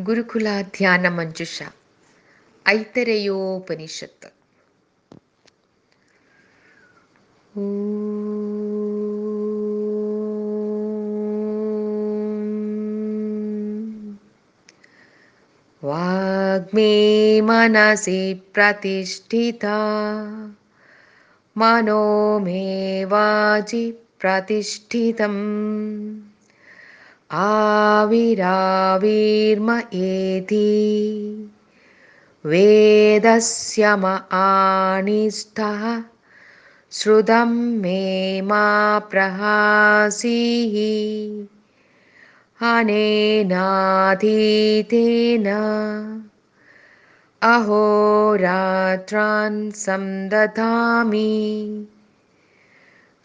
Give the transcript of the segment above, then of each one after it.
गुरुकुलाध्यानमञ्जुषा। ऐतरेयोपनिषत्। वाग्मे मनसि प्रतिष्ठिता। मनो मे वाचि प्रतिष्ठितम् आविराविर्म एति वेदस्य म आनिष्ठः श्रुतं मे मा प्रहासीः। अनेनाधीतेन अहोरात्रान् सन्दधामि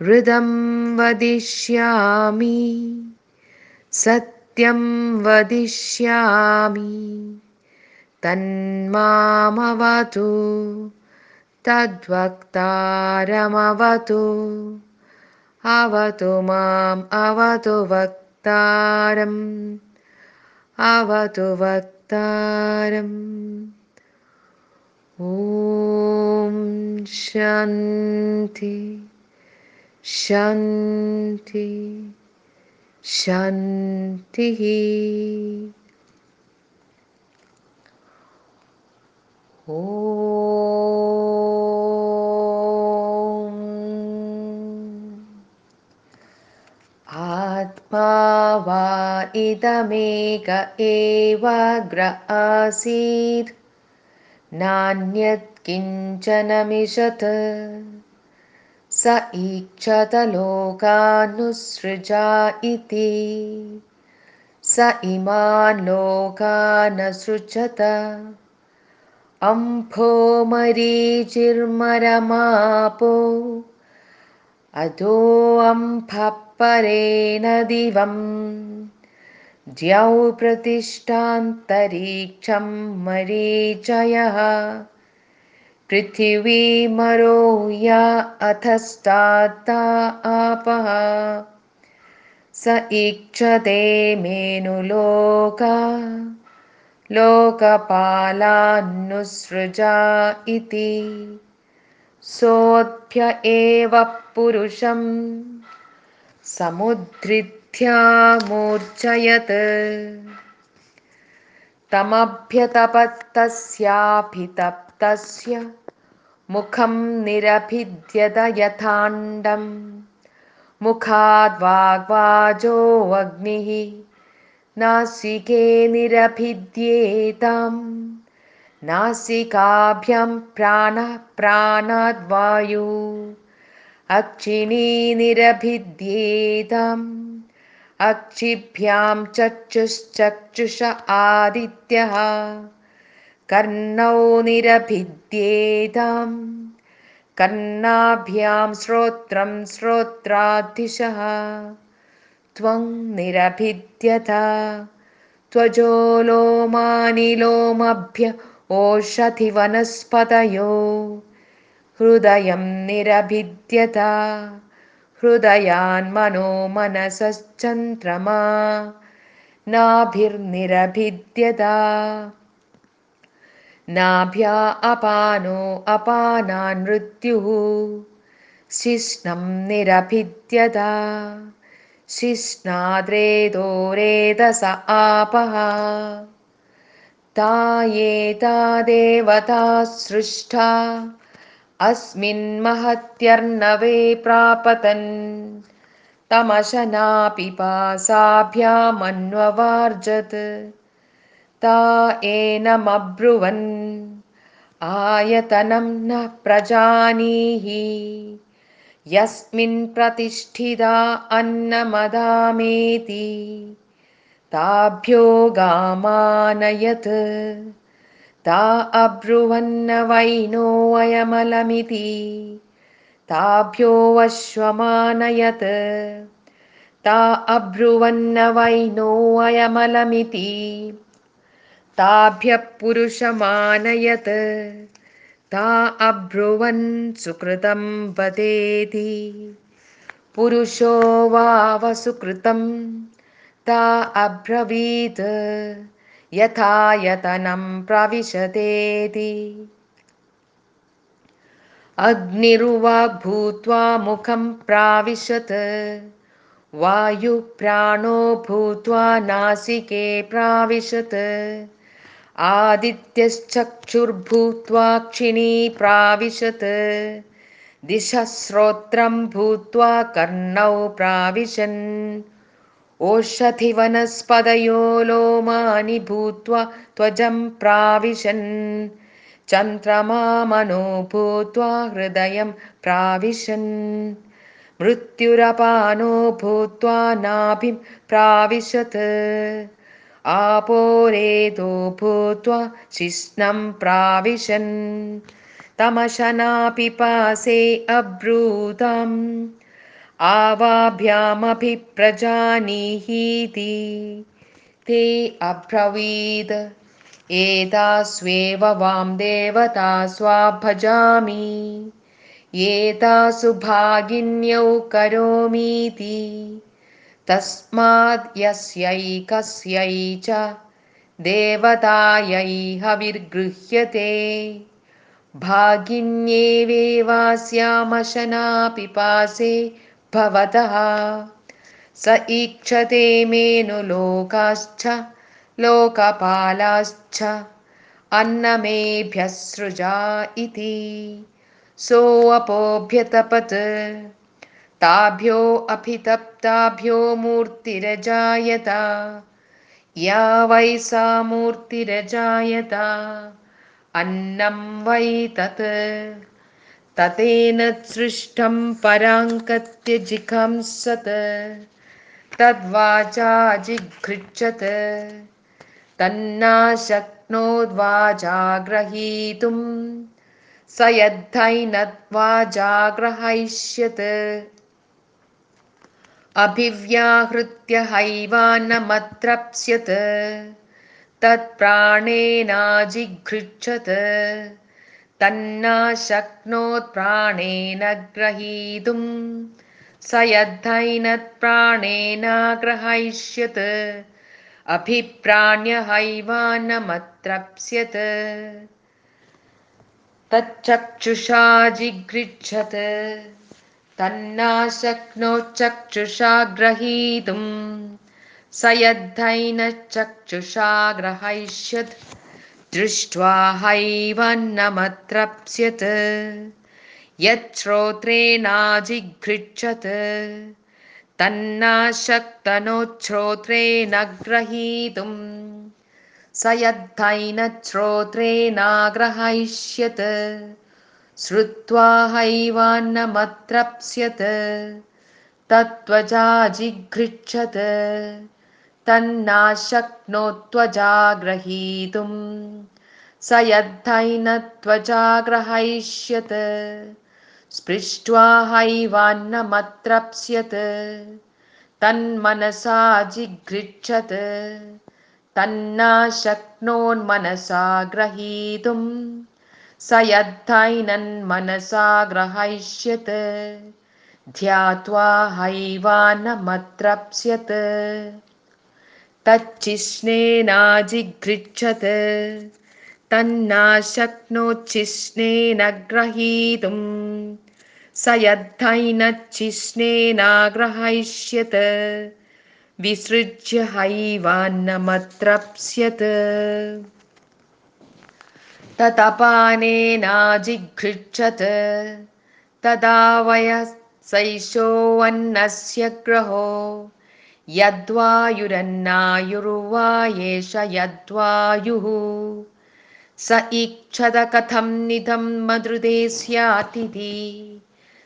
हृदं वदिष्यामि सत्यं वदिष्यामि। तन्मामवतु तद्वक्तारमवतु। अवतु माम् अवतु वक्तारम् अवतु वक्तारम्। ॐ शान्ति शान्ति शान्तिः। ॐ आत्मा वा इदमेक एव ग्र आसीत् नान्यत् किञ्चनमिषत् स ईक्षत लोकानुसृजा इति। स इमान् लोकानसृजत। अम्फो मरीचिर्मरमापो। अधोऽम्फपरेण दिवं द्यौ प्रतिष्ठान्तरीक्षं मरीचयः पृथिवीमरो या अधस्तात्ता आपः। स ईक्षते मेनुलोका। लोकपालान्नुसृजा इति। सोऽभ्य एव पुरुषं समुद्धृत्यामूर्जयत् तमभ्यतपत्तस्याभितप्तस्य मुखं निरभिद्यत यथाण्डं मुखाद्वाग्वाजोऽग्निः नासिके निरभिद्येतां नासिकाभ्यां प्राणः प्राणाद्वायु। अक्षिणी निरभिद्येताम्। अक्षिभ्यां चक्षुश्चक्षुष आदित्यः कर्णौ निरभिद्येतां कर्णाभ्यां श्रोत्रं श्रोत्रादिशः। त्वं निरभिद्यत त्वजोलोमानिलोमभ्य ओषधिवनस्पतयो हृदयं निरभिद्यत हृदयान्मनो मनसश्चन्द्रमा। नाभिर्निरभिद्यता नाभ्या अपानो अपानान् मृत्युः शिष्णं निरभिद्यता। शिष्णाद्रेदो रेदस आपः। ता एता देवता सृष्टा। अस्मिन् महत्यर्णवे प्रापतन्। तमशनापिपासाभ्यामन्ववार्जत् ता एनमब्रुवन् आयतनं न प्रजानीहि। यस्मिन् प्रतिष्ठिता अन्नमदामेति। ताभ्यो गामानयत्। ता अब्रुवन्न वैनो अयमलमिति। ताभ्योऽश्वमानयत् ता अब्रुवन्न वैनो अयमलमिति ताभ्यः पुरुषमानयत्। ता अब्रुवन् सुकृतं वदेति। पुरुषो वावसुकृतं ता अब्रवीत्। यथायतनं प्रविशतेति। अग्निरुवाग्भूत्वा मुखं प्राविशत्। वायुप्राणो भूत्वा नासिके प्राविशत् आदित्यश्चक्षुर्भूत्वा क्षिणी प्राविशत् दिशश्रोत्रं भूत्वा कर्णौ प्राविशन् ओषधिवनस्पदयो लोमानि भूत्वा त्वजं प्राविशन् चन्द्रमामनो भूत्वा हृदयं प्राविशन् मृत्युरपानो भूत्वा नाभिं प्राविशत् आपोरेतो भूत्वा शिष्णं प्राविशन्। तमशनापिपासे अब्रूतम्। आवाभ्यामपि प्रजानीहीति। ते अब्रवीद एतास्वेव वां देवता स्वाभजामि एतासु भागिन्यौ करोमीति तस्माद् यस्यै च देवतायै हविर्गृह्यते भागिन्येवेवास्यामशनापिपासे भवतः। स ईक्षते मेनुलोकाश्च लोकपालाश्च अन्नमेभ्यः सृजा इति। सोऽपोऽभ्यतपत् ताभ्यो अभितप्ताभ्यो मूर्तिरजायत। या वै सा मूर्तिरजायत। अन्नं वै तत्। ततेन सृष्टं पराङ्कत्यजिघंसत् तद्वाचा जिघृच्छत्। तन्ना शक्नोद्वाजाग्रहीतुं स यद्धैनद्वाजाग्रहयिष्यत् अभिव्याहृत्य हैवान्नमत्रप्स्यत् तत्प्राणेनाजिघृच्छत् तन्ना शक्नोत्प्राणेन ग्रहीतुं स यद्धैनत्प्राणेनाग्रहयिष्यत् अभिप्राण्य हैवान्नमत्रप्स्यत् तच्चक्षुषा जिघृच्छत् तन्ना शक्नोच्चक्षुषा ग्रहीतुं। स यद्धैनच्चक्षुषा ग्रहयिष्यत् दृष्ट्वा हैवन्नमत्रप्स्यत्। यच्छ्रोत्रेणाजिघृच्छत्। तन्ना शक्तनोच्छ्रोत्रेण ग्रहीतुं। स यद्धैनच्छ्रोत्रेणाग्रहयिष्यत् श्रुत्वा हैवान्नमत्रप्स्यत् तत्त्वजाजिघृच्छत् तन्ना शक्नोत्वजाग्रहीतुं स यद्धैनत्वजाग्रहयिष्यत् स्पृष्ट्वा हैवान्नमत्रप्स्यत् तन्मनसा जिघृच्छत् तन्ना शक्नोन्मनसा ग्रहीतुं स यद्धैनन्मनसा ग्रहयिष्यत्। ध्यात्वा हैवान्नमत्रप्स्यत् तच्चिष्णेनाजिघृच्छत् तन्ना शक्नोच्छिष्णेन ग्रहीतुं। स यद्धैनच्छिष्णेनाग्रहयिष्यत् विसृज्य हैवान्नमत्रप्स्यत् ततपानेनाजिघृच्छत् तदा वयसैषोऽन्नस्य ग्रहो। यद्वायुरन्नायुर्वा एष यद्वायुः। स ईक्षत कथं निधं मधृदे स्यातिथि।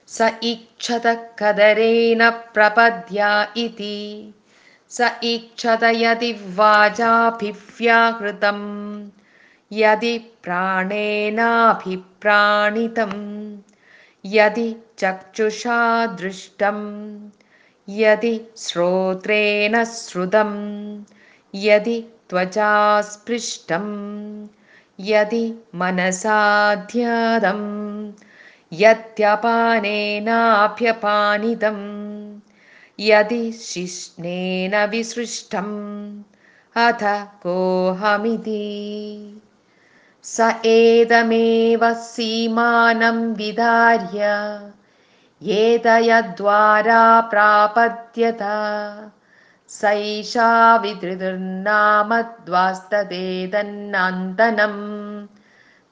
स ईक्षत कदरेण प्रपद्या इति। स ईक्षत यदि वाजाभिव्याहृतं यदि प्राणेनाभिप्राणितं यदि चक्षुषा दृष्टं यदि श्रोत्रेण श्रुतं यदि त्वचा स्पृष्टं यदि मनसा ध्यातं यद्यपानेनाभ्यपानितं यदि शिष्णेन विसृष्टम् अथ कोऽहमिति स एदमेव सीमानं विधार्य एतयद्वारा प्रापद्यत। सैषा विधृतिर्नामद्वास्तदेदन्नान्तनम्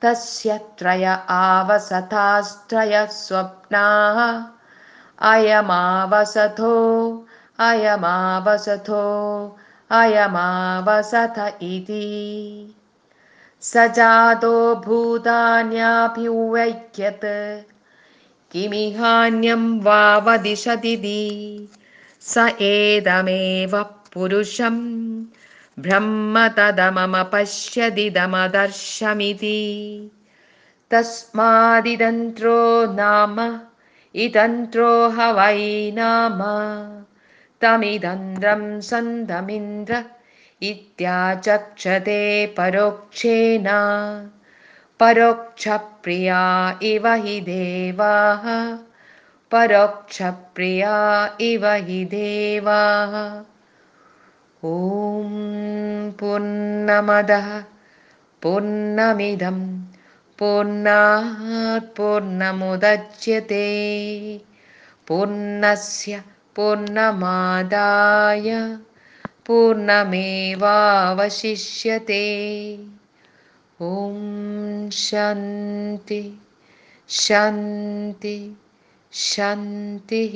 तस्य त्रय आवसथास्त्रय स्वप्नाः अयमावसथो अयमावसथो अयमावसथ इति स जातो भूतान्याभ्युवैक्यत् किमिहान्यं वा वदिशदिति स एदमेव पुरुषं ब्रह्म तदममपश्यदिदमदर्शमिति। तस्मादिदन्त्रो नाम, इदन्त्रो ह वै नाम। तमिदन्द्रं सन्दमिन्द्र इत्याचक्षते परोक्षेण परोक्षप्रिया इव हि देवाः। परोक्षप्रिया इव हि देवाः। ॐ पूर्णमदः पूर्णमिदं पूर्णात् पूर्णमुदच्यते। पूर्णस्य पूर्णमादाय पूर्णमेवावशिष्यते। ॐ शान्ति शान्ति शान्तिः।